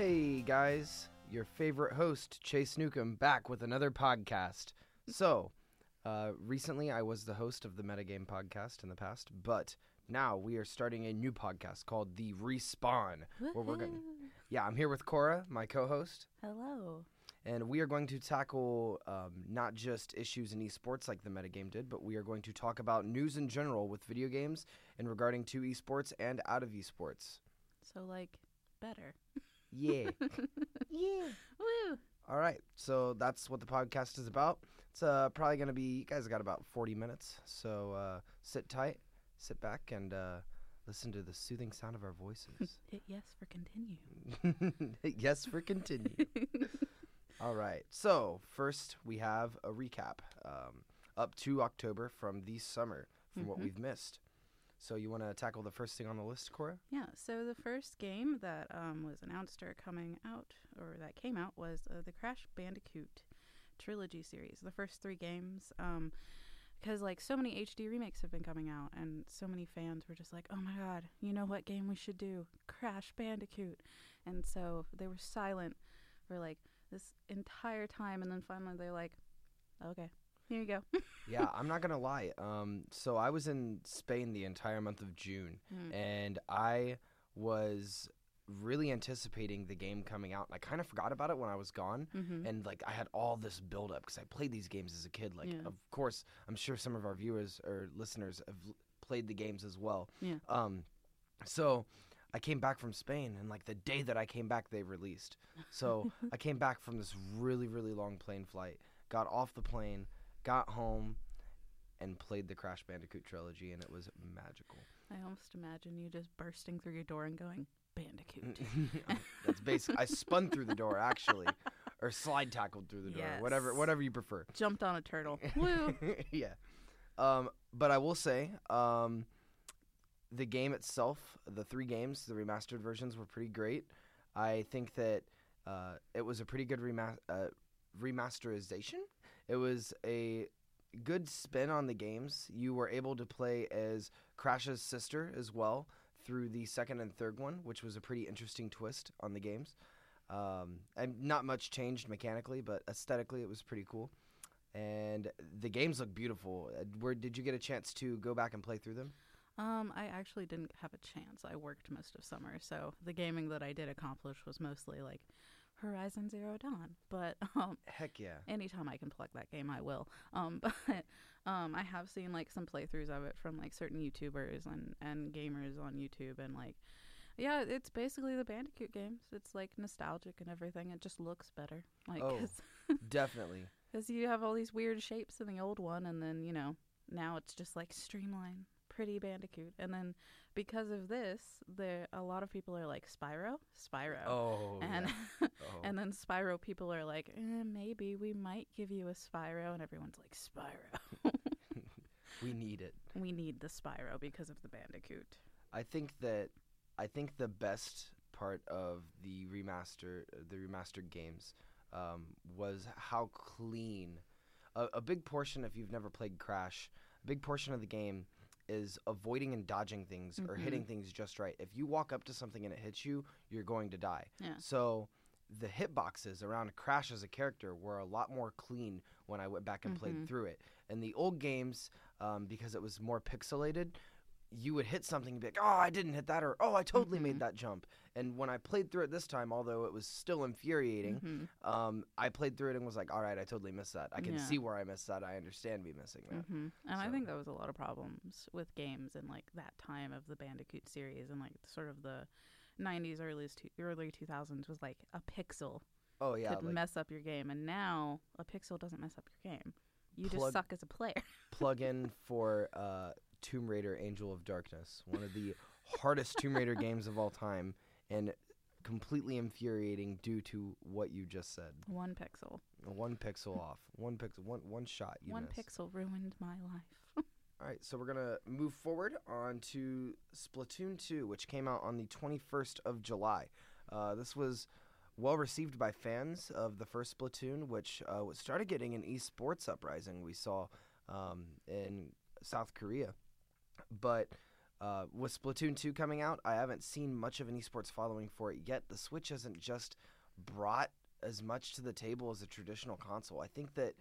Hey guys, your favorite host, Chase Newcomb, back with another podcast. So, uh, recently I was the host of the Metagame podcast in the past, but now we are starting a new podcast called The Respawn. Where we're going. Yeah, I'm here with Cora, my co host, Hello. and we are going to tackle um, not just issues in esports like the Metagame did, but we are going to talk about news in general with video games and regarding to esports and out of esports. So like better. Yeah. yeah. Woo. All right, so that's what the podcast is about. It's uh, probably going to be, you guys got about 40 minutes, so uh, sit tight, sit back, and uh, listen to the soothing sound of our voices. Hit yes for continue. yes, for continue. All right, so first we have a recap um, up to October from the summer from what Mhm. we've missed. So you want to tackle the first thing on the list, Cora? Yeah. So the first game that um, was announced or coming out or that came out was uh, the Crash Bandicoot trilogy series. The first three games. Um, because like so many HD remakes have been coming out, and so many fans were just like, "Oh my god, you know what game we should do? Crash Bandicoot!" And so they were silent for like this entire time, and then finally they're like, "Okay, here you go." yeah, I'm not gonna lie. Um, so I was in Spain the entire month of June, Mm. and I was really anticipating the game coming out. And I kind of forgot about it when I was gone, Mm-hmm. and like I had all this build up because I played these games as a kid. Like, Yeah. of course, I'm sure some of our viewers or listeners have l- played the games as well. Yeah. Um, so I came back from Spain, and like the day that I came back, they released. So I came back from this really, really long plane flight, got off the plane, got home, and played the Crash Bandicoot trilogy, and it was magical. I almost imagine you just bursting through your door and going, Bandicoot. That's basic. I spun through the door actually, or slide tackled through the door, whatever, Yes. whatever you prefer. Jumped on a turtle. Woo! yeah. Um, but I will say, um, the game itself, the three games, the remastered versions were pretty great. I think that uh, it was a pretty good rema- uh, remasterization. It was a good spin on the games. You were able to play as Crash's sister as well through the second and third one, which was a pretty interesting twist on the games. Um, and not much changed mechanically, but aesthetically it was pretty cool. And the games look beautiful. Uh, Where did you get a chance to go back and play through them? Um, I actually didn't have a chance. I worked most of summer, so the gaming that I did accomplish was mostly like Horizon Zero Dawn. But um, Heck yeah. anytime I can plug that game, I will. Um, but um, I have seen like some playthroughs of it from like certain YouTubers and and gamers on YouTube, and like, yeah, it's basically the Bandicoot games. It's like nostalgic and everything. It just looks better, like Oh. Definitely. because you have all these weird shapes in the old one, and then you know now it's just like streamlined, pretty Bandicoot, and then because of this, there a lot of people are like Spyro, Spyro. Oh. And yeah. oh. and then Spyro people are like, eh, maybe we might give you a Spyro, and everyone's like, Spyro. we need it. we need the Spyro because of the Bandicoot. I think that I think the best part of the remaster, the remastered games, um, was how clean. A, a big portion, if you've never played Crash, a big portion of the game is avoiding and dodging things or Mhm. hitting things just right. If you walk up to something and it hits you, you're going to die. Yeah. So the hitboxes around Crash as a character were a lot more clean when I went back and played Mhm. through it. In the old games, um, because it was more pixelated, you would hit something and be like, "Oh, I didn't hit that," or "Oh, I totally Mhm. made that jump." And when I played through it this time, although it was still infuriating, Mhm. um, I played through it and was like, "All right, I totally missed that. I can Yeah. see where I missed that. I understand me missing that." hmm And I think that was a lot of problems with games in like that time of the Bandicoot series and like sort of the 90s, early two, early 2000s was like a pixel Oh yeah, could like mess up your game, and now a pixel doesn't mess up your game. You Plug- just suck as a player. plug in for uh, Tomb Raider: Angel of Darkness, one of the hardest Tomb Raider games of all time, and completely infuriating due to what you just said. One pixel. One pixel off, one pixel, one one shot. You One missed. pixel ruined my life. All right, so we're gonna move forward on to Splatoon 2, which came out on the 21st of July. Uh, this was well received by fans of the first Splatoon, which uh, started getting an esports uprising we saw um, in South Korea. But Uh, with Splatoon 2 coming out, I haven't seen much of an esports following for it yet. The Switch hasn't just brought as much to the table as a traditional console. I think that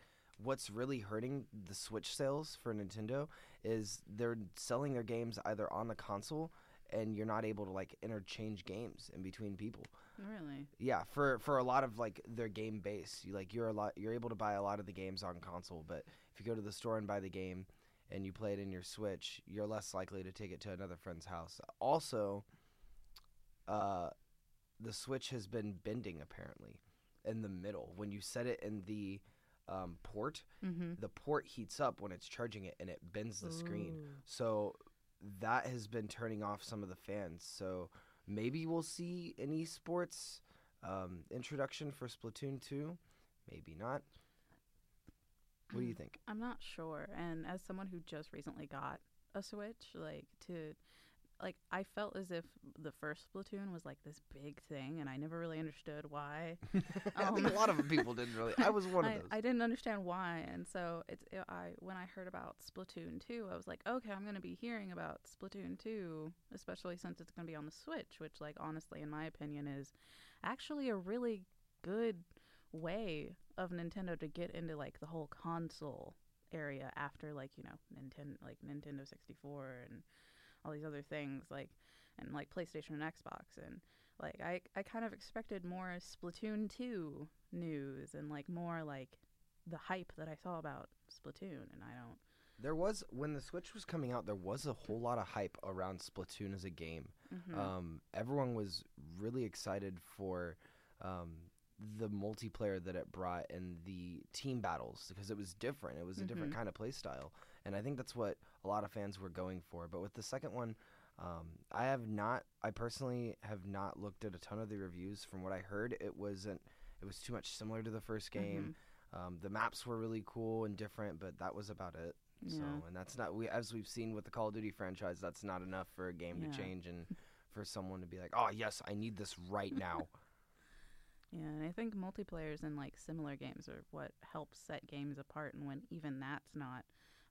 what's really hurting the Switch sales for Nintendo is they're selling their games either on the console and you're not able to like interchange games in between people. Really? Yeah, for for a lot of like their game base, you like you're a lot you're able to buy a lot of the games on console, but if you go to the store and buy the game and you play it in your Switch, you're less likely to take it to another friend's house. Also, uh, the Switch has been bending apparently in the middle when you set it in the um, port. Mm-hmm. The port heats up when it's charging it and it bends the screen. So that has been turning off some of the fans. So maybe we'll see an esports um, introduction for Splatoon 2. Maybe not. What do you think? I'm not sure. And as someone who just recently got a Switch, like to like I felt as if the first Splatoon was like this big thing and I never really understood why. I think a Um, lot of people didn't really. I was one of I, those. I didn't understand why, and so it's it, I when I heard about Splatoon 2, I was like, okay, I'm going to be hearing about Splatoon 2, especially since it's going to be on the Switch, which like honestly in my opinion is actually a really good way of Nintendo to get into like the whole console area after like, you know, Nintendo like Nintendo 64 and all these other things like and like PlayStation and Xbox and like I I kind of expected more Splatoon 2 news and like more like the hype that I saw about Splatoon and I don't there was when the Switch was coming out, there was a whole lot of hype around Splatoon as a game. Mhm. Um, everyone was really excited for um, the multiplayer that it brought and the team battles because it was different. It was a different Mhm. kind of play style, and I think that's what a lot of fans were going for. But with the second one, um, I have not. I personally have not looked at a ton of the reviews. From what I heard, it wasn't. It was too much similar to the first game. Um, the maps were really cool and different, but that was about it. So, and that's not we as we've seen with the Call of Duty franchise. That's not enough for a game Yeah. to change and for someone to be like, "Oh yes, I need this right now." Yeah, and I think multiplayers in like similar games are what helps set games apart, and when even that's not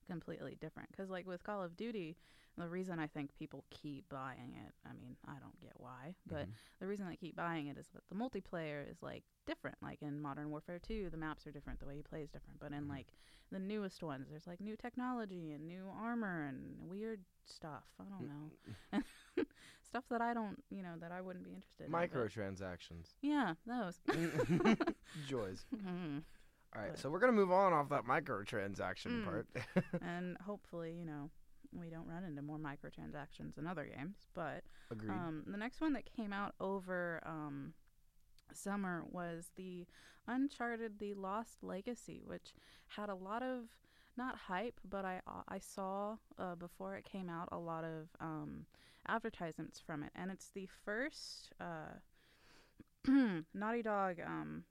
completely different. Because like with Call of Duty, the reason I think people keep buying it, I mean, I don't get why, but Mhm. the reason they keep buying it is that the multiplayer is like different. Like in Modern Warfare 2, the maps are different, the way you play is different. But in Mhm. like the newest ones, there's like new technology and new armor and weird stuff. I don't know. stuff that I don't, you know, that I wouldn't be interested in. Microtransactions, Yeah, those. joys. Mhm. All right, But- so we're gonna move on off that microtransaction Mm. part. and hopefully, you know, we don't run into more microtransactions in other games. But um, the next one that came out over um, summer was the Uncharted: The Lost Legacy, which had a lot of not hype, but I uh, I saw uh, before it came out a lot of um, advertisements from it, and it's the first uh, Naughty Dog um,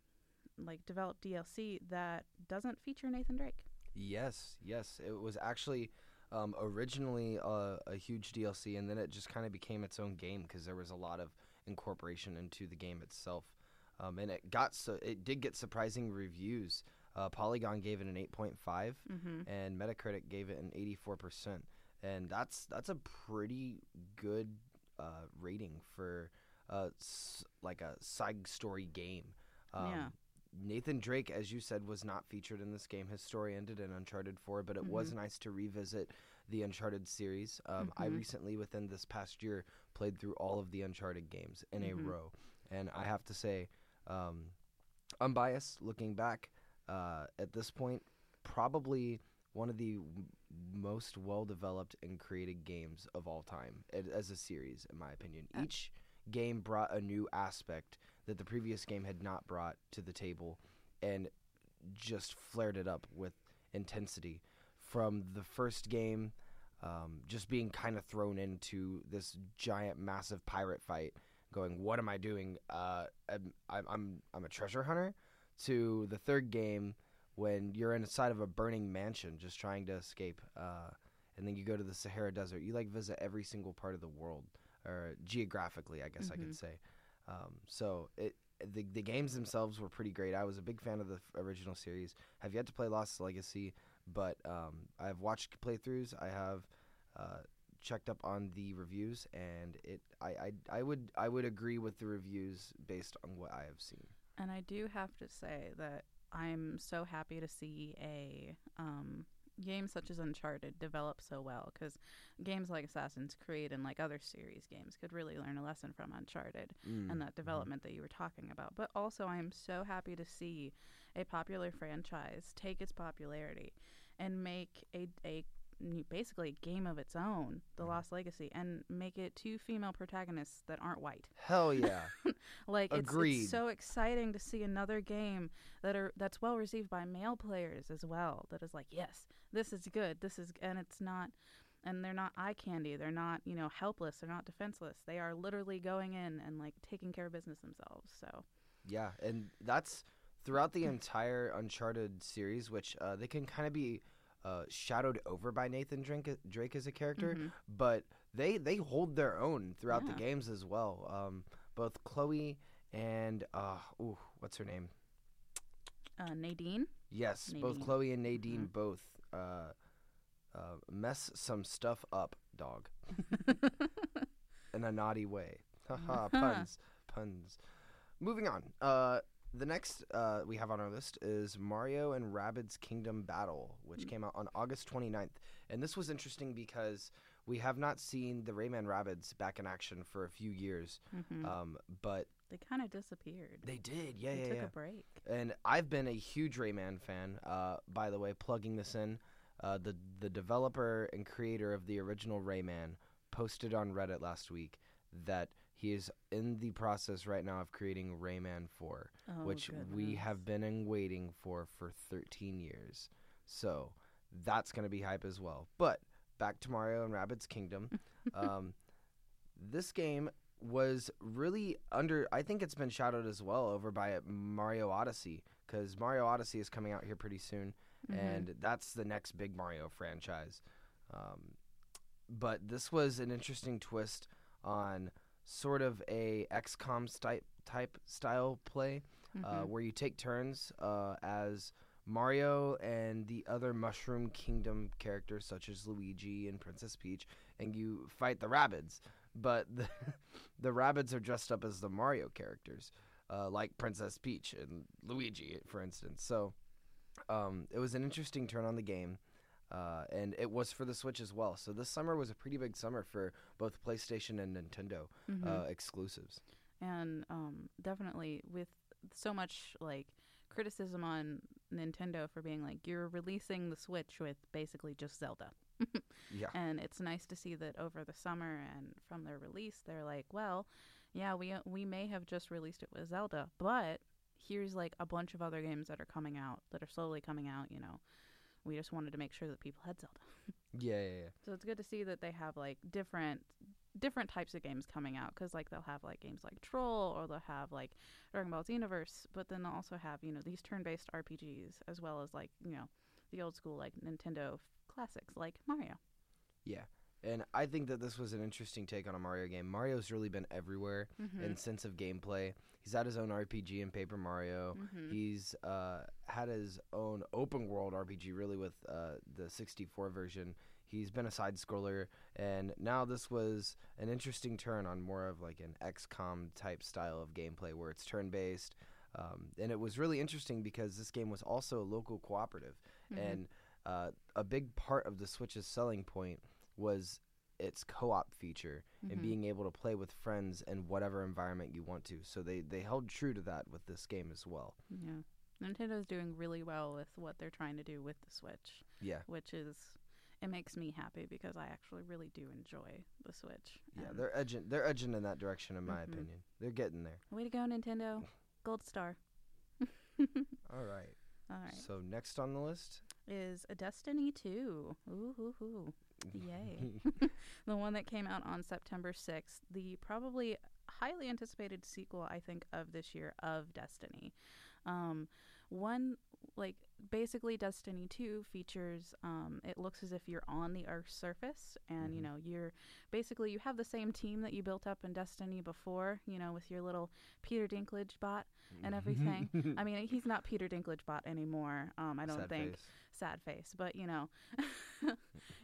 like developed DLC that doesn't feature Nathan Drake. yes, yes, it was actually um, originally a, a huge DLC, and then it just kind of became its own game because there was a lot of incorporation into the game itself, um, and it got so it did get surprising reviews. Uh, Polygon gave it an 8.5, Mm-hmm. and Metacritic gave it an 84%. And that's that's a pretty good uh, rating for uh, s- like a side story game. Um, Yeah. Nathan Drake, as you said, was not featured in this game. His story ended in Uncharted 4, but it was Mhm. nice to revisit the Uncharted series. Um, I Mhm. recently, within this past year, played through all of the Uncharted games in Mhm. a row. And I have to say, um, unbiased, looking back uh, at this point, probably one of the w- most well developed and created games of all time as a series, in my opinion. Each game brought a new aspect that the previous game had not brought to the table and just flared it up with intensity. From the first game, um, just being kind of thrown into this giant, massive pirate fight, going, "What am I doing? Uh, I'm, I'm, I'm, a treasure hunter." To the third game, when you're inside of a burning mansion, just trying to escape, uh, and then you go to the Sahara Desert. You like visit every single part of the world, or geographically, I guess I Mhm. could say. Um, so it the the games themselves were pretty great. I was a big fan of the original series. Have yet to play Lost Legacy, but um, I've watched playthroughs. I have uh, checked up on the reviews, and it I, I I would I would agree with the reviews based on what I have seen. And I do have to say that I'm so happy to see a um, game such as Uncharted develop so well because games like Assassin's Creed and like other series games could really learn a lesson from Uncharted Mm, and that mhm. development that you were talking about. But also, I am so happy to see a popular franchise take its popularity and make a a basically a game of its own, The Mhm. Lost Legacy, and make it two female protagonists that aren't white. Hell yeah. Like it's, it's so exciting to see another game that are that's well received by male players as well. That is like, yes, this is good. This is and it's not and they're not eye candy. They're not, you know, helpless. They're not defenseless. They are literally going in and like taking care of business themselves. So, Yeah, and that's throughout the entire Uncharted series, which uh, they can kind of be uh, shadowed over by Nathan Drake, Drake as a character, mhm. but they they hold their own throughout the games as well. Um, both Chloe and uh, ooh, what's her name? uh, Nadine. Yes, both Chloe and Nadine Mhm. both uh, uh, mess some stuff up, dog, in a naughty way. Haha, puns, puns. Moving on. Uh, the next uh, we have on our list is Mario and Rabbids Kingdom Battle, which Mm. came out on August 29th. And this was interesting because we have not seen the Rayman Rabbids back in action for a few years. hmm Um, but they kind of disappeared. they did, yeah, They yeah, took yeah. a break. And I've been a huge Rayman fan. Uh, by the way, plugging this in, uh, the the developer and creator of the original Rayman posted on Reddit last week that he is in the process right now of creating Rayman 4, Oh, which we have been in waiting for for 13 years. So that's gonna be hype as well. But back to Mario and Rabbids Kingdom. um, this game was really under. I think it's been shadowed as well over by Mario Odyssey because Mario Odyssey is coming out here pretty soon, Mhm. and that's the next big Mario franchise. Um, but this was an interesting twist on sort of a XCOM type type style play uh, Mhm. where you take turns uh, as Mario and the other Mushroom Kingdom characters, such as Luigi and Princess Peach, and you fight the Rabbids. But the, the Rabbids are dressed up as the Mario characters, uh, like Princess Peach and Luigi, for instance. So um, it was an interesting turn on the game. Uh, and it was for the Switch as well. So this summer was a pretty big summer for both PlayStation and Nintendo Mhm. uh, exclusives. and um, definitely with so much like criticism on Nintendo for being like you're releasing the Switch with basically just Zelda. Yeah. And it's nice to see that over the summer and from their release, they're like, well, yeah, we we may have just released it with Zelda, but here's like a bunch of other games that are coming out that are slowly coming out. You know, we just wanted to make sure that people had Zelda. Yeah, yeah, yeah. So it's good to see that they have like different different types of games coming out because like they'll have like games like Troll or they'll have like Dragon Ball Xenoverse, but then they'll also have you know these turn-based RPGs as well as like you know the old school like Nintendo classics like Mario. Yeah. And I think that this was an interesting take on a Mario game. Mario's really been everywhere Mm-hmm. in sense of gameplay. He's had his own RPG in Paper Mario. mm-hmm. He's uh, had his own open world RPG, really, with uh, the 64 version. He's been a side scroller, and now this was an interesting turn on more of like an XCOM type style of gameplay where it's turn based. Um, and it was really interesting because this game was also a local cooperative. Mm-hmm. And uh, a big part of the Switch's selling point was its co-op feature and Mhm. being able to play with friends in whatever environment you want to. So they they held true to that with this game as well. yeah, Nintendo's doing really well with what they're trying to do with the Switch, Yeah. which is it makes me happy because I actually really do enjoy the Switch. Yeah, they're edging they're edging in that direction in my Mhm. opinion. They're getting there. way to go, Nintendo! Gold star. All right. All right. So next on the list, is a Destiny 2. Ooh, hoo, hoo. Yay. the one that came out on September 6th, the probably highly anticipated sequel, I think, of this year of Destiny. Um, one like basically Destiny 2 features um it looks as if you're on the earth's surface and you Mhm. know you're basically you have the same team that you built up in Destiny before, you know, with your little Peter Dinklage bot and everything. I mean, he's not Peter Dinklage bot anymore. Um I don't Sad think face. Sad face, but you know,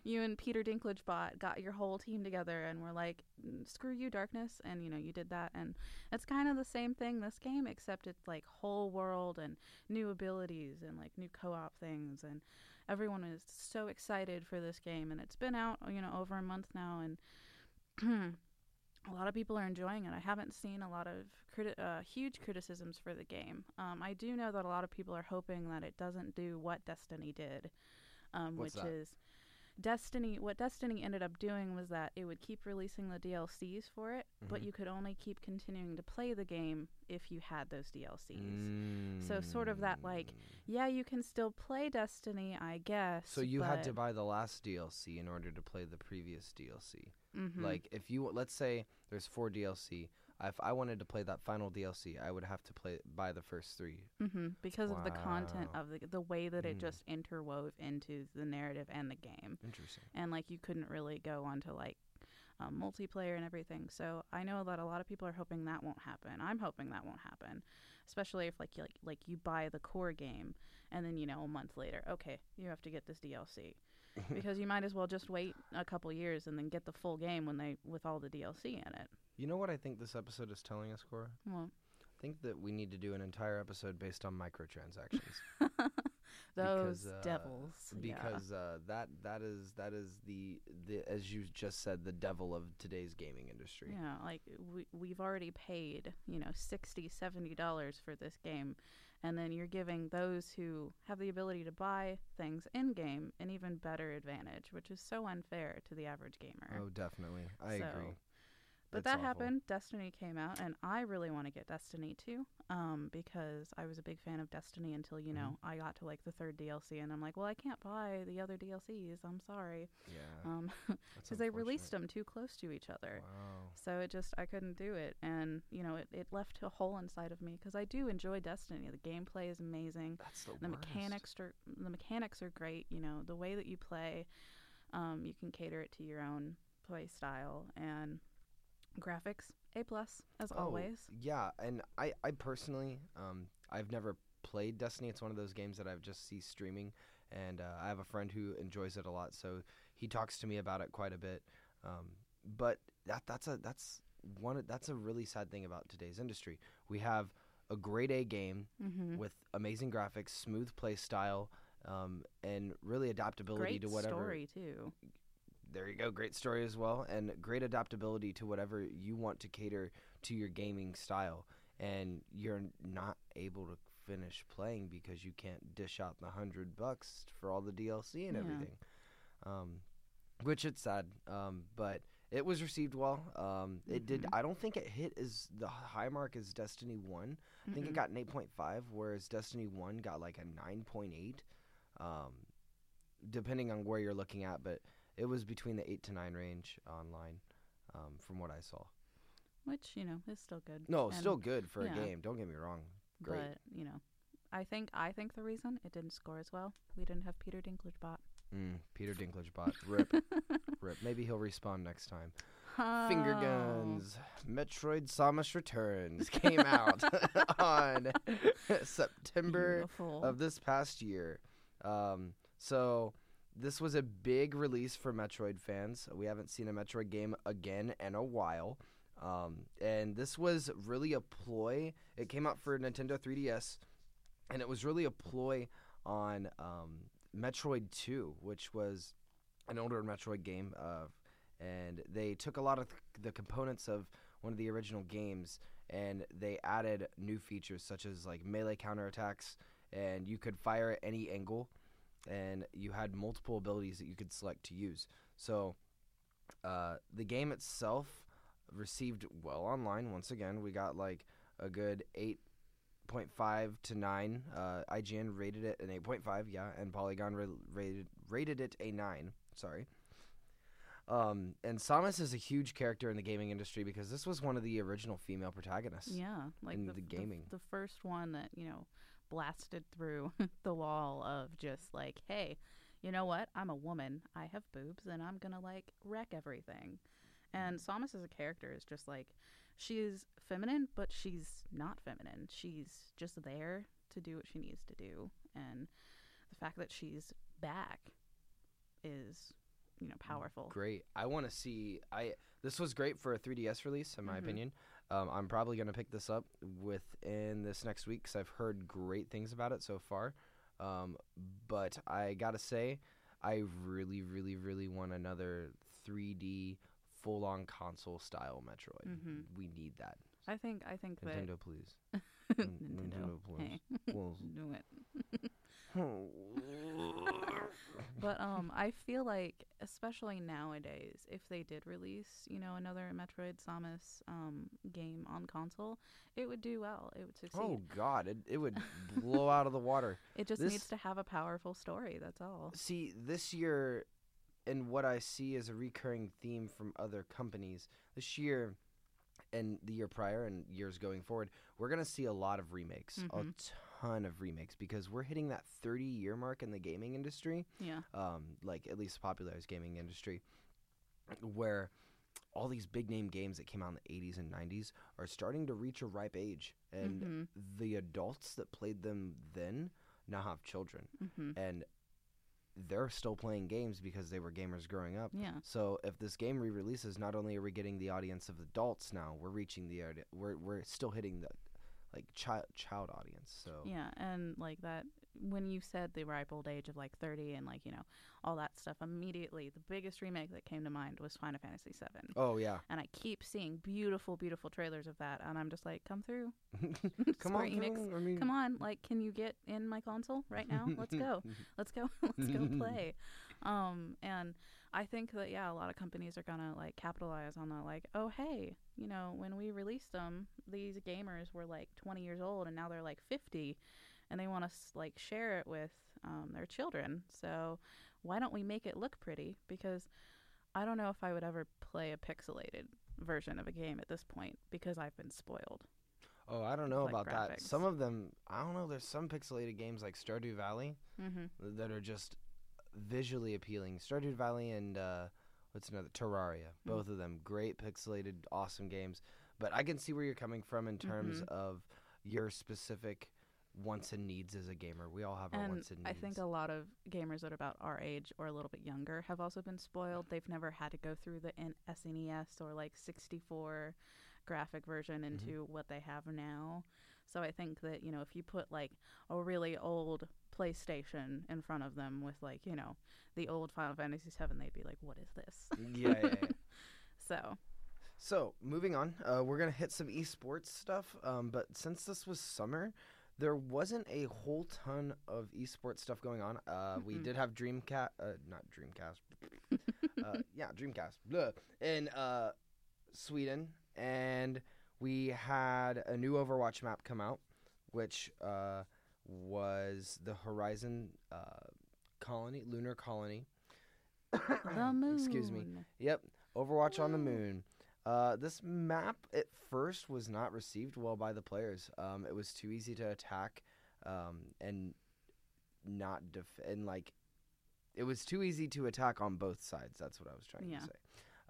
you and Peter Dinklage bot got your whole team together and were like, "Mm, screw you, darkness, and you know, you did that, and it's kind of the same thing this game, except it's like whole world and new abilities and like new co-op things, and everyone is so excited for this game, and it's been out, you know, over a month now, and. A lot of people are enjoying it. I haven't seen a lot of criti- uh, huge criticisms for the game. Um, I do know that a lot of people are hoping that it doesn't do what Destiny did, um, which that? is Destiny. What Destiny ended up doing was that it would keep releasing the DLCs for it, but Mhm. you could only keep continuing to play the game if you had those DLCs. So sort of that, like, Mm. Yeah, you can still play Destiny, I guess. So you had to buy the last DLC in order to play the previous DLC. Mhm. Like if you let's say there's four DLC, if I wanted to play that final DLC, I would have to play buy the first three. hmm because of the content of the the way that it Mm. just interwove into the narrative and the game. Interesting. and like you couldn't really go onto like um, multiplayer and everything. So I know that a lot of people are hoping that won't happen. I'm hoping that won't happen, especially if like you like like you buy the core game and then you know a month later, okay, you have to get this DLC because you might as well just wait a couple years and then get the full game when they with all the DLC in it. You know what I think this episode is telling us, Cora? Well, I think that we need to do an entire episode based on microtransactions. those Because, uh, devils. yeah. because uh, that that is that is the the as you just said the devil of today's gaming industry. Yeah, like we we've already paid, you know, 60 70 dollars for this game and then you're giving those who have the ability to buy things in game an even better advantage, which is so unfair to the average gamer. Oh, definitely. I So, agree. But that awful. happened. Destiny came out, and I really want to get Destiny too, um, because I was a big fan of Destiny until you know Mm-hmm. I got to like the third DLC, and I'm like, well, I can't buy the other DLCs. I'm sorry, Yeah. um, because they released them too close to each other. Wow. So it just I couldn't do it, and you know it, it left a hole inside of me because I do enjoy Destiny. The gameplay is amazing. That's the, The worst. mechanics are the mechanics are great. You know the way that you play, um, you can cater it to your own play style and graphics A plus as Oh, always. Yeah, and I, I personally, um, I've never played Destiny. It's one of those games that I've just see streaming, and uh, I have a friend who enjoys it a lot, so he talks to me about it quite a bit. Um, but that that's a that's one that's a really sad thing about today's industry. We have a grade A game Mm-hmm. with amazing graphics, smooth play style, um, and really adaptability Great to whatever story too. There you go great story as well and great adaptability to whatever you want to cater to your gaming style. And you're not able to finish playing because you can't dish out the hundred bucks for all the dlc and Yeah. everything. Um, which it's sad um, but it was received well. Um, it did Mhm. i don't think it hit as the high mark as destiny 1 i think it got an 8.5 whereas destiny 1 got like a 9.8 um, depending on where you're looking at but it was between the 8 to 9 range online um, from what i saw which you know is still good. no And- still good for yeah. a game don't get me wrong great. But you know, I think I think the reason it didn't score as well, we didn't have Peter Dinklage bot. mm, peter dinklage bot rip rip maybe he'll respawn next time finger Oh. guns metroid samus returns came out on september Beautiful. of this past year. Um, so this was a big release for Metroid fans. We haven't seen a Metroid game again in a while. Um, and this was really a ploy. It came out for Nintendo 3DS, and it was really a ploy on um, Metroid 2, which was an older Metroid game. Uh, and they took a lot of the components of one of the original games and they added new features such as like melee counterattacks and you could fire at any angle and you had multiple abilities that you could select to use so uh, the game itself received well online once again we got like a good 8.5 to 9 uh, ign rated it an 8.5 yeah and polygon ra- rated, rated it a 9 sorry um, and Samus is a huge character in the gaming industry because this was one of the original female protagonists. yeah, like in the, the the- gaming. the, first one that you know blasted through the wall of just like, hey, you know what? I'm a woman. I have boobs, and I'm gonna like wreck everything. And Samus as a character is just like she's feminine, but she's not feminine. She's just there to do what she needs to do, and the fact that she's back is you know powerful. Great. I want to see. I this was great for a 3DS release, in my Mhm. opinion. Um, I'm probably gonna pick this up within this next week because I've heard great things about it so far. Um, but I gotta say, I really, really, really want another 3D full-on console style Metroid. Mhm. We need that. I think I think that Nintendo, please. Nintendo, Nintendo, please. hey, Please. do it. But um, I feel like, especially nowadays, if they did release, you know, another Metroid Samus um, game on console, it would do well. It would succeed. oh God, it, it would blow out of the water. it just this- needs to have a powerful story. That's all. See, this year, and what I see as a recurring theme from other companies, this year and the year prior and years going forward, we're going to see a lot of remakes. A Mhm. Ton of remakes because we're hitting that 30 year mark in the gaming industry, Yeah. um, like at least popularized gaming industry, where all these big name games that came out in the 80s and 90s are starting to reach a ripe age. And Mhm. the adults that played them then now have children Mhm. and they're still playing games because they were gamers growing up. Yeah. So if this game re-releases, not only are we getting the audience of adults now, we're reaching the we're we're still hitting the like child child audience. So Yeah, and like that when you said the ripe old age of like 30 and like, you know, all that stuff, immediately the biggest remake that came to mind was Final Fantasy 7. oh yeah, And I keep seeing beautiful beautiful trailers of that and I'm just like, come through. come on, Enix. I mean, Come on, like can you get in my console right now? Let's go. Let's go. Let's go play. Um and I think that yeah, a lot of companies are going to like capitalize on that like, "Oh, hey, you know, when we released them, these gamers were like 20 years old and now they're like 50 and they want to like share it with um, their children. So why don't we make it look pretty? Because I don't know if I would ever play a pixelated version of a game at this point because I've been spoiled. Oh, I don't know like about that. Some of them, I don't know. There's some pixelated games like Stardew Valley Mm-hmm. that are just visually appealing. Stardew Valley and uh, what's another Terraria. Both of them great pixelated, awesome games. But I can see where you're coming from in terms Mhm. of your specific wants and needs as a gamer. We all have our And wants and needs. I think a lot of gamers that are about our age or a little bit younger have also been spoiled. They've never had to go through the N- SNES or like 64 graphic version Mm-hmm. into what they have now. So I think that, you know, if you put like a really old PlayStation in front of them with like, you know, the old Final Fantasy 7, they'd be like, "What is this?" yeah, yeah, yeah. so, So moving on, uh, we're gonna hit some esports stuff. Um, but since this was summer, there wasn't a whole ton of esports stuff going on. Uh, we Mhm. did have Dreamcast, uh, not Dreamcast, uh, yeah, Dreamcast, blah, in uh, Sweden, and we had a new Overwatch map come out, which uh, was the Horizon uh, colony, lunar colony. the moon. Excuse me. Yep, Overwatch on the Moon. Uh, this map at first was not received well by the players. Um, it was too easy to attack, um, and not def- and like it was too easy to attack on both sides. That's what I was trying Yeah. to say.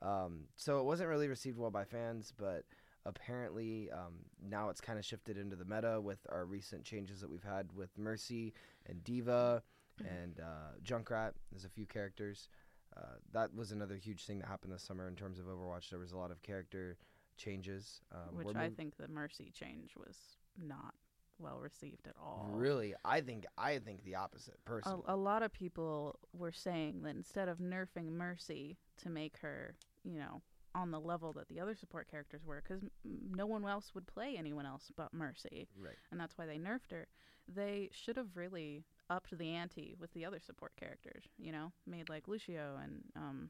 Um, so it wasn't really received well by fans, but apparently um, now it's kind of shifted into the meta with our recent changes that we've had with Mercy and D.Va and uh, Junkrat. There's a few characters. Uh, that was another huge thing that happened this summer in terms of Overwatch. There was a lot of character changes. Um, Which I mov- think the Mercy change was not well received at all. really, I think I think the opposite. a, Personally, a lot of people were saying that instead of nerfing Mercy to make her, you know, on the level that the other support characters were, because no one else would play anyone else but Mercy, right? and that's why they nerfed her. They should have really upped the ante with the other support characters, you know, made like Lucio and um,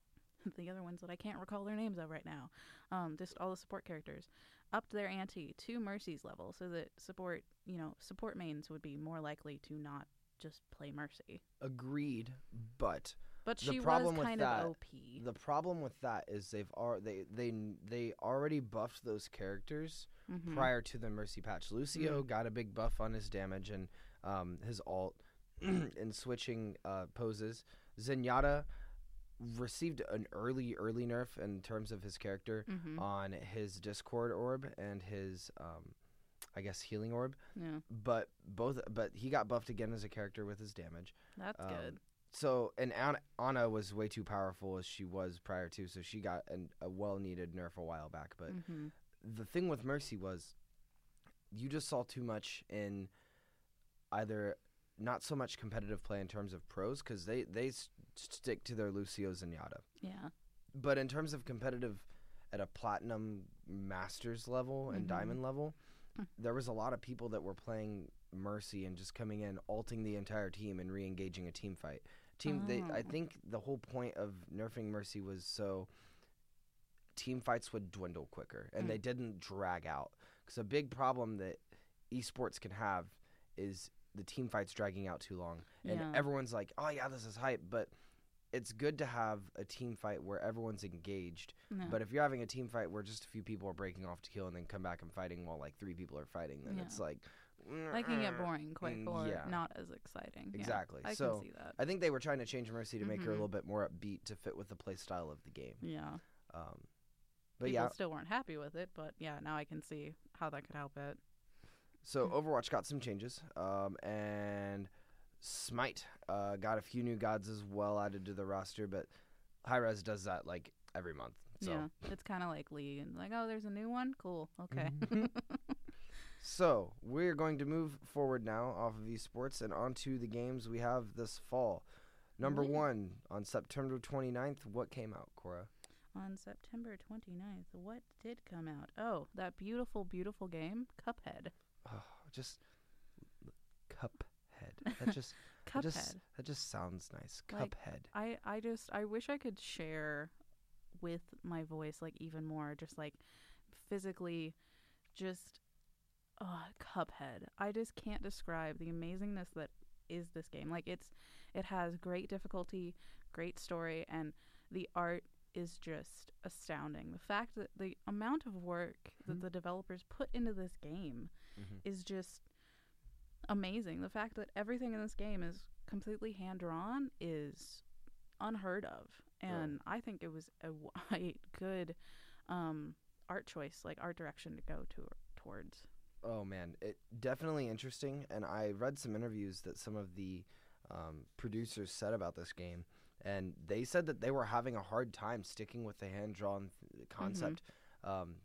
the other ones that I can't recall their names of right now. Um, just all the support characters upped their ante to Mercy's level, so that support, you know, support mains would be more likely to not just play Mercy. Agreed, but But The she was problem with that- of OP. The problem with that is they've al- they they they already buffed those characters Mhm. prior to the mercy patch. Lucio got a big buff on his damage and um, his ult and switching uh, poses. Zenyatta received an early early nerf in terms of his character Mhm. on his Discord orb and his um, I guess healing orb. yeah, But both but he got buffed again as a character with his damage. that's Um, good. So and Ana, was way too powerful as she was prior to, so she got an, a well needed nerf a while back. But hmm the thing with Mercy was you just saw too much in either not so much competitive play in terms of pros because they they s- stick to their Lucio Zenyatta, Yeah. but in terms of competitive at a platinum masters level and Mhm. diamond level, Hmm. there was a lot of people that were playing Mercy and just coming in, ulting the entire team and re-engaging a team fight. Team, they, I Oh. think the whole point of nerfing Mercy was so team fights would dwindle quicker and Mm. they didn't drag out. Because a big problem that esports can have is the team fights dragging out too long, and Yeah. everyone's like, "Oh yeah, this is hype," but it's good to have a team fight where everyone's engaged. Yeah. But if you're having a team fight where just a few people are breaking off to kill and then come back and fighting while like three people are fighting, then Yeah. it's like that can get boring quick Mm, or yeah. not as exciting. Yeah, Exactly. I So, can see that. I think they were trying to change Mercy to make her a Mhm. little bit more upbeat to fit with the play style of the game. Yeah. Um, but People yeah, still weren't happy with it, but yeah, now I can see how that could help it. so. Overwatch got some changes, um, and Smite uh, got a few new gods as well added to the roster, but Hi-Rez does that like every month. So. Yeah. It's kind of like League. and Like, oh, there's a new one? Cool. Okay. So we're going to move forward now off of esports and onto the games we have this fall. Number one on September 29th, what came out, Cora? On September 29th, what did come out? Oh, that beautiful, beautiful game, Cuphead. Oh, just Cuphead. That just that Cuphead. just that just sounds nice. Like, Cuphead. I, I just I wish I could share with my voice like even more just like physically just uh Cuphead. I just can't describe the amazingness that is this game. Like it's it has great difficulty, great story and the art is just astounding. The fact that the amount of work that Mhm. the developers put into this game Mhm. is just amazing. The fact that everything in this game is completely hand drawn is unheard of, and I think it was a good um, art choice, like art direction to go to towards. Oh man, it definitely interesting. And I read some interviews that some of the um, producers said about this game, and they said that they were having a hard time sticking with the hand drawn th- concept. Um,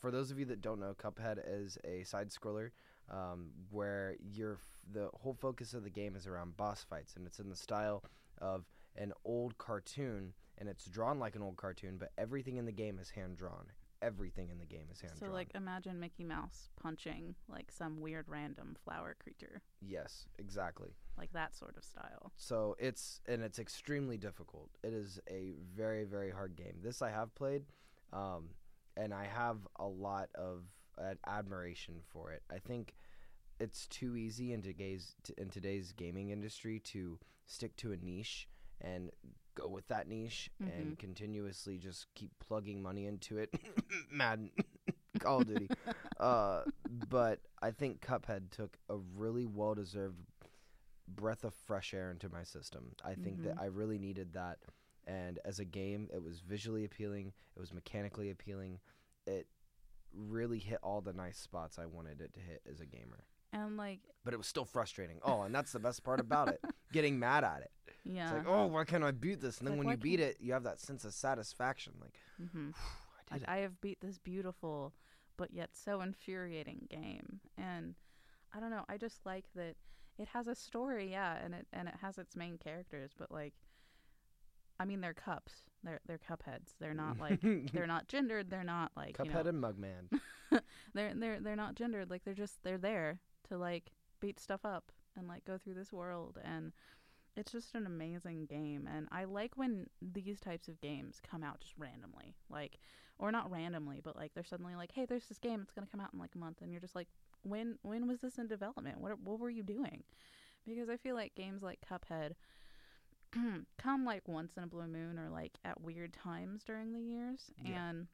for those of you that don't know, Cuphead is a side scroller um, where your f- the whole focus of the game is around boss fights, and it's in the style of an old cartoon, and it's drawn like an old cartoon, but everything in the game is hand drawn. Everything in the game is hand drawn. So, like, imagine Mickey Mouse punching like some weird random flower creature, yes, exactly. like that sort of style. So it's and it's extremely difficult. It is a very very hard game. This I have played, um, and I have a lot of uh, admiration for it. I think it's too easy in today's in today's gaming industry to stick to a niche and go with that niche and continuously just keep plugging money into it. Madden, Call of Duty. uh, but I think Cuphead took a really well deserved breath of fresh air into my system. I think that Mhm. I really needed that. And as a game, it was visually appealing, it was mechanically appealing. It really hit all the nice spots I wanted it to hit as a gamer. And like, But it was still frustrating. Oh, and that's the best part about it. Getting mad at it. Yeah, It's like, oh, why can't I beat this? And then like, when you beat it, you have that sense of satisfaction. Like, hmm I like did it. I have beat this beautiful but yet so infuriating game and I don't know I just like that it has a story yeah and it and it has its main characters but like I mean they're cups they're they're cupheads they're not like they're not gendered they're not like Cuphead you know and Mugman. they're they're they're not gendered like they're just they're there to like beat stuff up and like go through this world and it's just an amazing game and I like when these types of games come out just randomly like or not randomly but like they're suddenly like hey there's this game it's going to come out in like a month and you're just like when when was this in development what what were you doing because I feel like games like Cuphead come like once in a blue moon or like at weird times during the years Yeah. and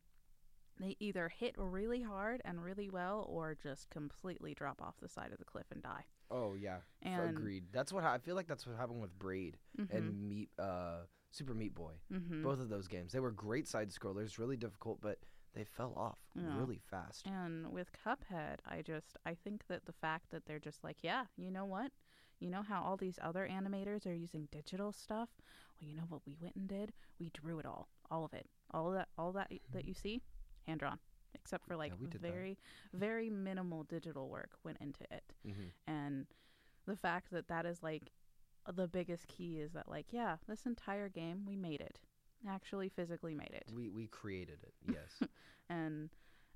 they either hit really hard and really well or just completely drop off the side of the cliff and die. Oh yeah, And agreed. That's what ha- I feel like. That's what happened with Braid mhm, and Meat, uh, Super Meat Boy. mhm. Both of those games, they were great side scrollers, really difficult, but they fell off Yeah. really fast. And with Cuphead, I just I think that the fact that they're just like, yeah, you know what? You know how all these other animators are using digital stuff? Well, you know what we went and did? We drew it all. All of it. All of that all that that you see, hand drawn. Except for like we did that. very very minimal digital work went into it. hmm And the fact that that is like the biggest key is that like, yeah, this entire game we made it. Actually physically made it We we created it. Yes. and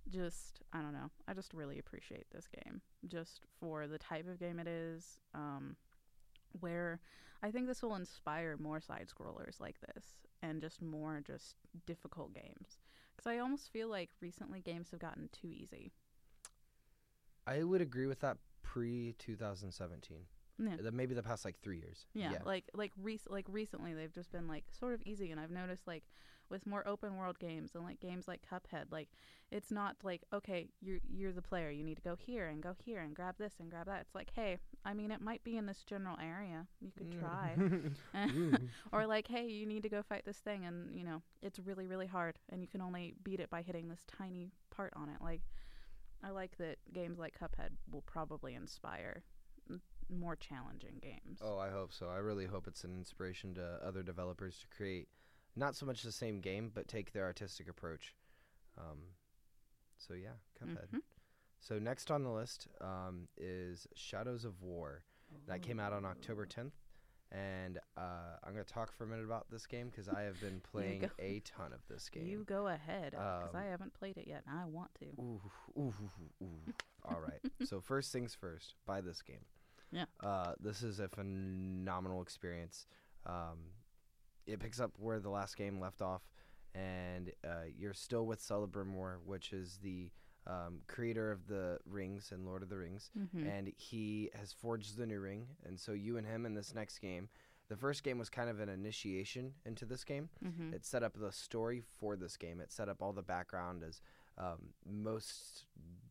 just I don't know. I just really appreciate this game just for the type of game it is. Um, where I think this will inspire more side scrollers like this and just more just difficult games. Because I almost feel like recently games have gotten too easy. I would agree with that pre 2017. Yeah. The- Maybe the past like three years. Yeah, like like rec- like recently they've just been like sort of easy, and I've noticed like with more open world games and like games like Cuphead, like it's not like okay, you're you're the player, you need to go here and go here and grab this and grab that. It's like hey, I mean it might be in this general area, you could mm. try, or mm. like hey, you need to go fight this thing, and you know it's really really hard, and you can only beat it by hitting this tiny part on it. Like I like that games like Cuphead will probably inspire more challenging games. Oh, I hope so. I really hope it's an inspiration to other developers to create not so much the same game, but take their artistic approach. Um, so yeah, Cuphead. Mhm. So next on the list um, is Shadows of War. That came out on October 10th. And uh, I'm going to talk for a minute about this game because I have been playing go. a ton of this game. You go ahead, because Um, I haven't played it yet, and I want to. Ooh, ooh, ooh, ooh. All right. so first things first, buy this game. Yeah. Uh, this is a phenomenal experience. Um, it picks up where the last game left off, and uh, you're still with Celebrimbor, which is the um, creator of the rings and Lord of the Rings, Mm-hmm. and he has forged the new ring. And so you and him in this next game. The first game was kind of an initiation into this game. mm-hmm. It set up the story for this game. It set up all the background as um, most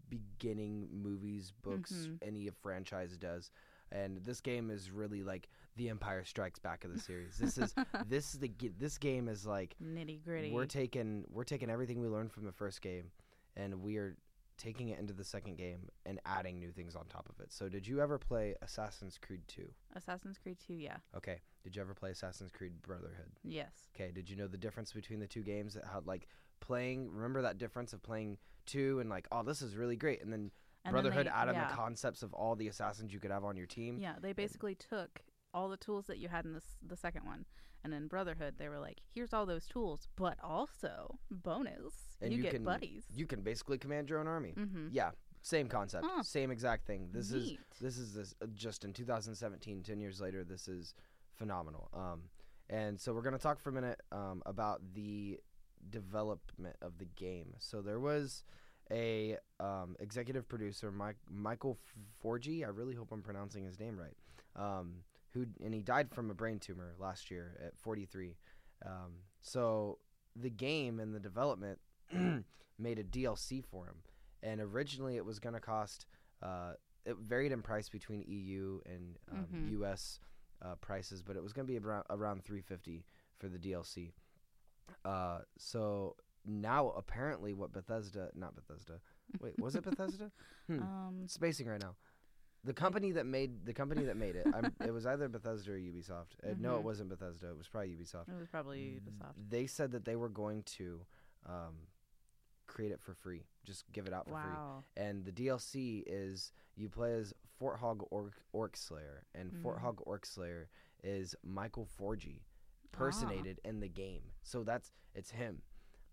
beginning movies, books, Mhm. any franchise does. And this game is really like the Empire Strikes Back of the series. This is this is the this game is like Nitty gritty. we're taking we're taking everything we learned from the first game, and we are taking it into the second game and adding new things on top of it. So, did you ever play Assassin's Creed 2? Assassin's Creed 2, yeah. Okay. Did you ever play Assassin's Creed Brotherhood? Yes. Okay, did you know the difference between the two games? How like playing? Remember that difference of playing two and like, oh, this is really great, and then And then Brotherhood they- added yeah. the concepts of all the assassins you could have on your team. Yeah, they basically took all the tools that you had in this the second one, and in Brotherhood they were like, "Here's all those tools, but also bonus, And you, you get can- buddies." You can basically command your own army. mm-hmm. Yeah, same concept, Huh. same exact thing. This is this is this uh, just in 2017, 10 years later. This is phenomenal. Um, and so we're gonna talk for a minute um, about the development of the game. So there was a um, executive producer, Mike, Michael Forgey. I really hope I'm pronouncing his name right. Um, who and he died from a brain tumor last year at 43. Um, so the game and the development made a DLC for him, and originally it was going to cost. Uh, it varied in price between EU and um, Mhm. US uh, prices, but it was going to be around around 350 for the DLC. Uh, so now apparently what Bethesda, not Bethesda, wait, was it Bethesda? Hmm. Um, Spacing right now. The company that made the company that made it, I'm, it was either Bethesda or Ubisoft. Uh, no, it Mhm. wasn't Bethesda. It was probably Ubisoft. it was probably Ubisoft. They said that they were going to um, create it for free, just give it out for free. Wow. And the DLC is you play as Forthog Orc, Orc Slayer, and Fort Mhm. Hog Orc Slayer is Michael Forgey, personated in the game. So that's it's him.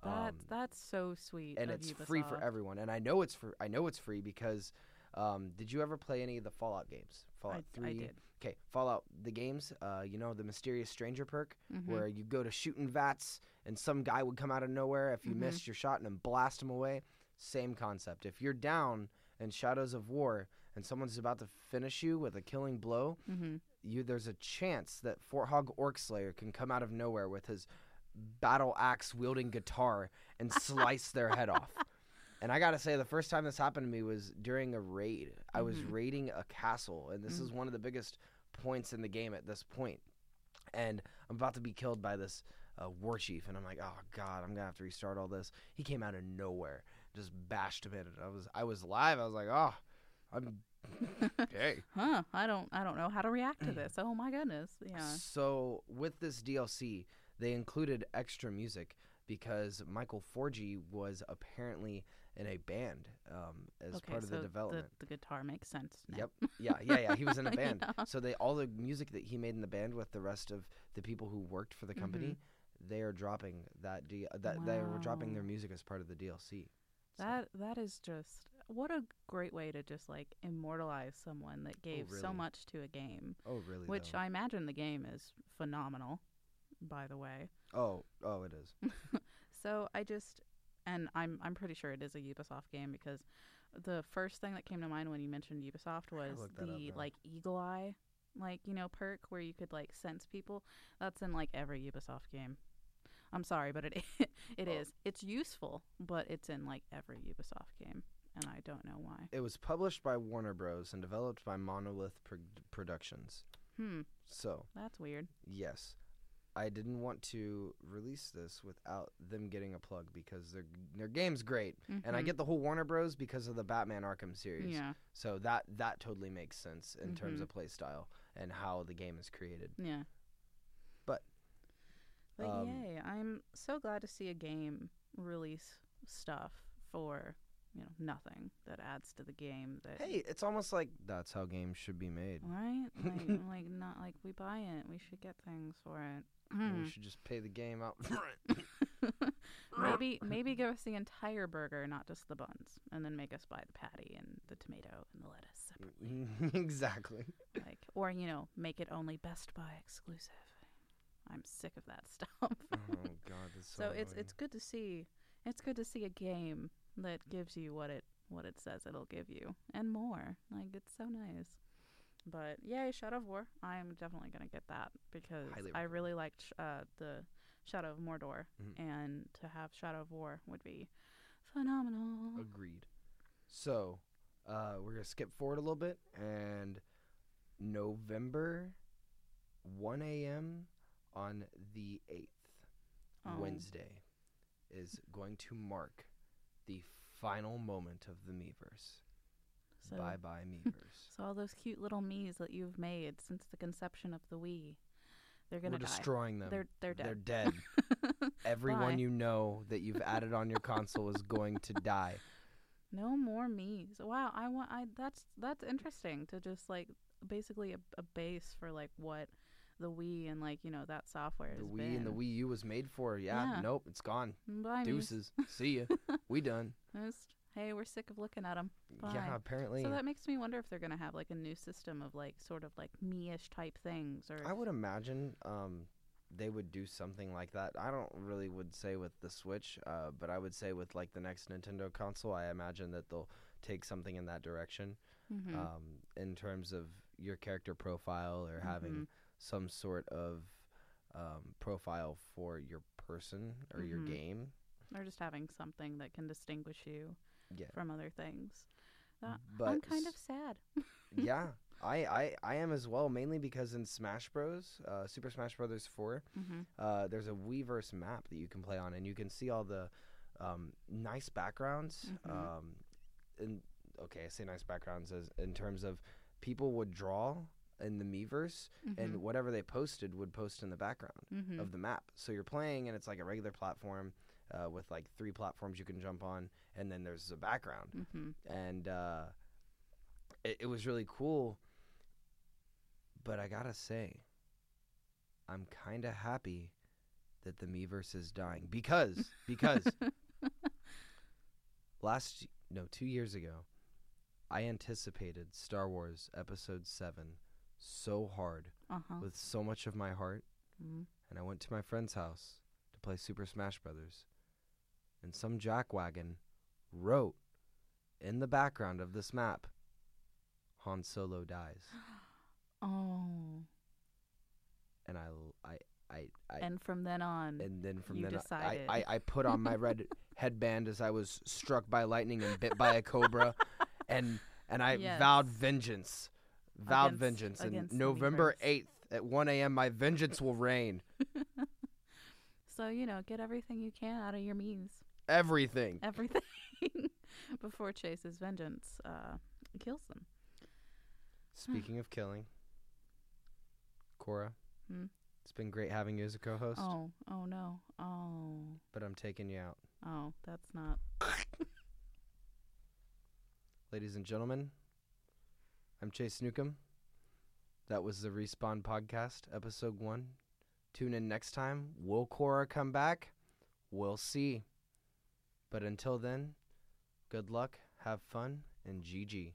That Um, that's so sweet. and of it's free for Ubisoft. everyone. And I know it's for I know it's free because um, did you ever play any of the Fallout games? Fallout I, Three. I did. Okay, Fallout the games. Uh, you know the mysterious stranger perk Mhm. where you go to shooting vats and some guy would come out of nowhere if you Mhm. missed your shot and then blast him away. Same concept. If you're down in Shadows of War and someone's about to finish you with a killing blow, Mm-hmm. you there's a chance that Forthog Orc Slayer can come out of nowhere with his battle axe wielding guitar and slice their head off. And I gotta say, the first time this happened to me was during a raid. I was Mhm. raiding a castle, and this Mm. is one of the biggest points in the game at this point. And I'm about to be killed by this uh, war chief, and I'm like, oh god, I'm gonna have to restart all this. He came out of nowhere, just bashed him in. And I was, I was live. I was like, oh, I'm, hey. Huh? I don't. I don't know how to react to this. Oh my goodness. Yeah. So with this DLC, they included extra music because Michael Forgey was apparently in a band um, as okay, part of so the development. The, guitar makes sense. Now. Yep. Yeah, yeah, yeah. He was in a band. Yeah. So they all the music that he made in the band with the rest of the people who worked for the company, they are dropping that D- that they were dropping their Mm-hmm. Music as part of the DLC. So- That that is just what a great way to just like immortalize someone that gave so Oh, really? much to a game, oh really? which though? I imagine the game is phenomenal. By the way, oh oh it is. so I just and I'm I'm pretty sure it is a Ubisoft game because the first thing that came to mind when you mentioned Ubisoft was that up the like eagle eye like you know perk where you could like sense people. That's in like every Ubisoft game. I'm sorry, but it it Oh. is. It's useful, but it's in like every Ubisoft game, and I don't know why. It was published by Warner Bros and developed by Monolith Pro- Productions. Hmm, So that's weird. Yes. I didn't want to release this without them getting a plug because their their game's great, and I Mhm. get the whole Warner Bros because of the Batman Arkham series. Yeah, So that that totally makes sense in terms Mhm. of play style and how the game is created. yeah. But, but um, yay! I'm so glad to see a game release stuff for you know nothing that adds to the game. That Hey, it's almost like that's how games should be made. right? Like, like not like we buy it. We should get things for it. We hmm. should just pay the game out front. maybe maybe give us the entire burger, not just the buns, and then make us buy the patty and the tomato and the lettuce separately. exactly. like, or you know, make it only Best Buy exclusive. I'm sick of that stuff. Oh god, so, so it's it's good to see. It's good to see a game that gives you what it what it says it'll give you and more. Like it's so nice. But yay, Shadow of War! I'm definitely gonna get that because Highly I really liked uh, the Shadow of Mordor, Mhm. and to have Shadow of War would be phenomenal. Agreed. So, uh, we're gonna skip forward a little bit, and November, one a.m. on the eighth, Oh. Wednesday, is going to mark the final moment of the Miiverse. So, bye bye Miiverse. so all those cute little Miis that you've made since the conception of the Wii, they're gonna we're die. destroying them. They're they're dead. They're dead. dead. Everyone Bye. you know that you've added on your console is going to die. No more Miis. Wow, I want I that's that's interesting to just like basically a, a base for like what the Wii and like, you know, that software The has Wii been. and the Wii U was made for. Yeah, Yeah. nope, it's gone. Bye, Miis. Deuces. See ya. we done. Just, hey, we're sick of looking at them. Yeah, apparently. So that makes me wonder if they're going to have like a new system of like sort of like me-ish type things or I would imagine um, they would do something like that. I don't really would say with the Switch, uh, but I would say with like the next Nintendo console, I imagine that they'll take something in that direction Mhm. um, in terms of your character profile or having Mhm. some sort of um, profile for your person or your Mhm. game. or just having something that can distinguish you Yeah, from other things. Uh, but I'm kind of sad. yeah. I, I, I am as well, mainly because in Smash Bros, uh, Super Smash Brothers 4, hmm uh, there's a Miiverse map that you can play on, and you can see all the um, nice backgrounds. Mhm. Um, and okay, I say nice backgrounds as in terms of people would draw in the Miiverse, and whatever they posted would post in the background hmm of the map. So you're playing, and it's like a regular platform uh, with like three platforms you can jump on, and then there's a background, hmm and uh, it, it was really cool. But I gotta say, I'm kind of happy that the Miiverse is dying because because last no two years ago, I anticipated Star Wars Episode Seven so hard Uh huh. with so much of my heart, mm and I went to my friend's house to play Super Smash Brothers, and some jackwagon wrote in the background of this map, Han Solo dies. Oh. and I I I, I and from then on, and then from you then I, decided. I, I put on my red headband as I was struck by lightning and bit by a cobra, and and I Yes. vowed vengeance, vowed Against- vengeance. And against November eighth at one a.m. my vengeance will reign. so you know, get everything you can out of your means, Everything. everything, before Chase's vengeance uh, kills them. Speaking of killing, Cora, Hmm? it's been great having you as a co-host, Oh, oh no, oh, but I'm taking you out, oh, that's not. ladies and gentlemen. I'm Chase Newcomb. That was the Respawn Podcast, episode one. Tune in next time. Will Cora come back? We'll see. But until then, good luck, have fun, and GG.